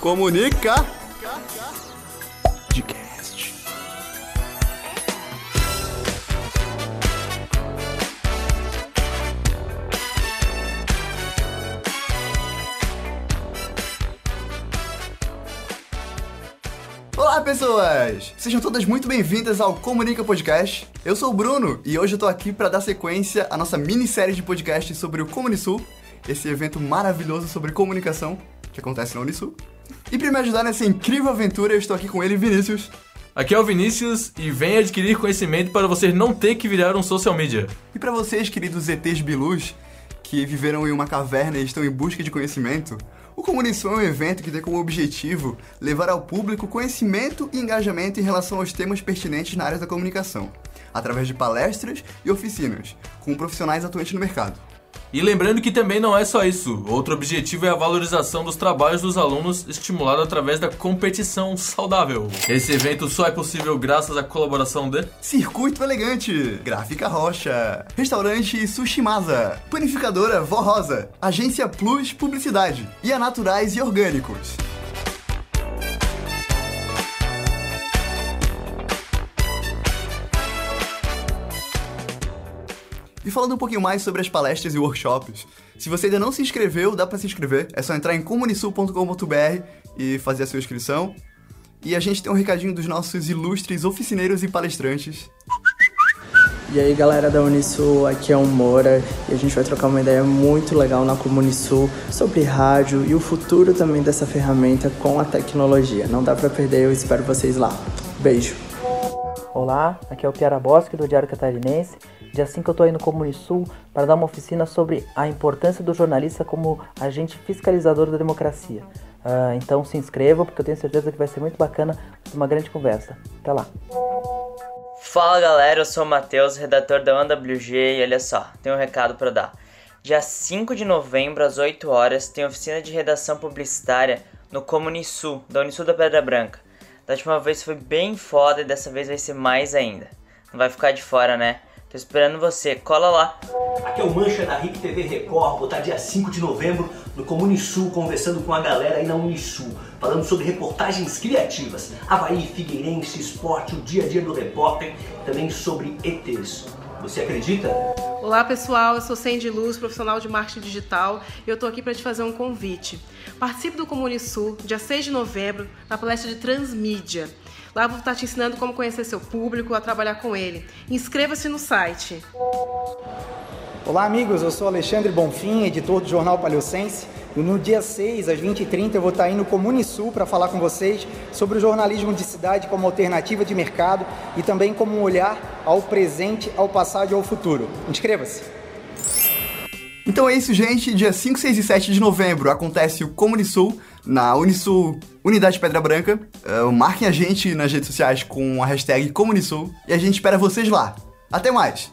Comunica. Podcast. Olá, pessoas! Sejam todas muito bem-vindas ao Comunica Podcast. Eu sou o Bruno e hoje eu tô aqui para dar sequência à nossa minissérie de podcasts sobre o Comunisul, esse evento maravilhoso sobre comunicação que acontece na Unisul. E para me ajudar nessa incrível aventura, eu estou aqui com ele, Vinícius. Aqui é o Vinícius e vem adquirir conhecimento para você não ter que virar um social media. E para vocês, queridos ETs Bilus, que viveram em uma caverna e estão em busca de conhecimento, o Comunição é um evento que tem como objetivo levar ao público conhecimento e engajamento em relação aos temas pertinentes na área da comunicação, através de palestras e oficinas, com profissionais atuantes no mercado. E lembrando que também não é só isso. Outro objetivo é a valorização dos trabalhos dos alunos, estimulado através da competição saudável. Esse evento só é possível graças à colaboração de Circuito Elegante, Gráfica Rocha, Restaurante Sushimasa, Panificadora Vó Rosa, Agência Plus Publicidade e a Naturais e Orgânicos. E falando um pouquinho mais sobre as palestras e workshops, se você ainda não se inscreveu, dá para se inscrever. É só entrar em comunisul.com.br e fazer a sua inscrição. E a gente tem um recadinho dos nossos ilustres oficineiros e palestrantes. E aí galera da Unisul, aqui é o Moura e a gente vai trocar uma ideia muito legal na Comunisul sobre rádio e o futuro também dessa ferramenta com a tecnologia. Não dá pra perder, eu espero vocês lá. Beijo! Olá, aqui é o Piara Bosque do Diário Catarinense. Dia 5 eu estou aí no Comunisul para dar uma oficina sobre a importância do jornalista como agente fiscalizador da democracia. Ah, então se inscreva porque eu tenho certeza que vai ser muito bacana, uma grande conversa. Até lá! Fala galera, eu sou o Matheus, redator da OneWG e olha só, tem um recado para dar. Dia 5 de novembro, às 8 horas, tem oficina de redação publicitária no Comunisul, da Unisul da Pedra Branca. Da última vez foi bem foda e dessa vez vai ser mais ainda. Não vai ficar de fora, né? Tô esperando você, cola lá. Aqui é o Mancha da RIC TV Record, vou estar dia 5 de novembro no Comunisul, conversando com a galera aí na Unisul, falando sobre reportagens criativas, Havaí, Figueirense, esporte, o dia a dia do repórter, também sobre ETs. Você acredita? Olá pessoal, eu sou Sandy Luz, profissional de marketing digital e eu estou aqui para te fazer um convite. Participe do Comunisul, dia 6 de novembro, na palestra de Transmídia. Lá vou estar te ensinando como conhecer seu público, a trabalhar com ele. Inscreva-se no site. Olá amigos, eu sou Alexandre Bonfim, editor do Jornal Paliocense. No dia 6, às 20h30, eu vou estar indo no Comunisul para falar com vocês sobre o jornalismo de cidade como alternativa de mercado e também como um olhar ao presente, ao passado e ao futuro. Inscreva-se! Então é isso, gente. Dia 5, 6 e 7 de novembro acontece o Comunisul na Unisul Unidade Pedra Branca. Uh, marquem a gente nas redes sociais com a hashtag Comunisul e a gente espera vocês lá. Até mais!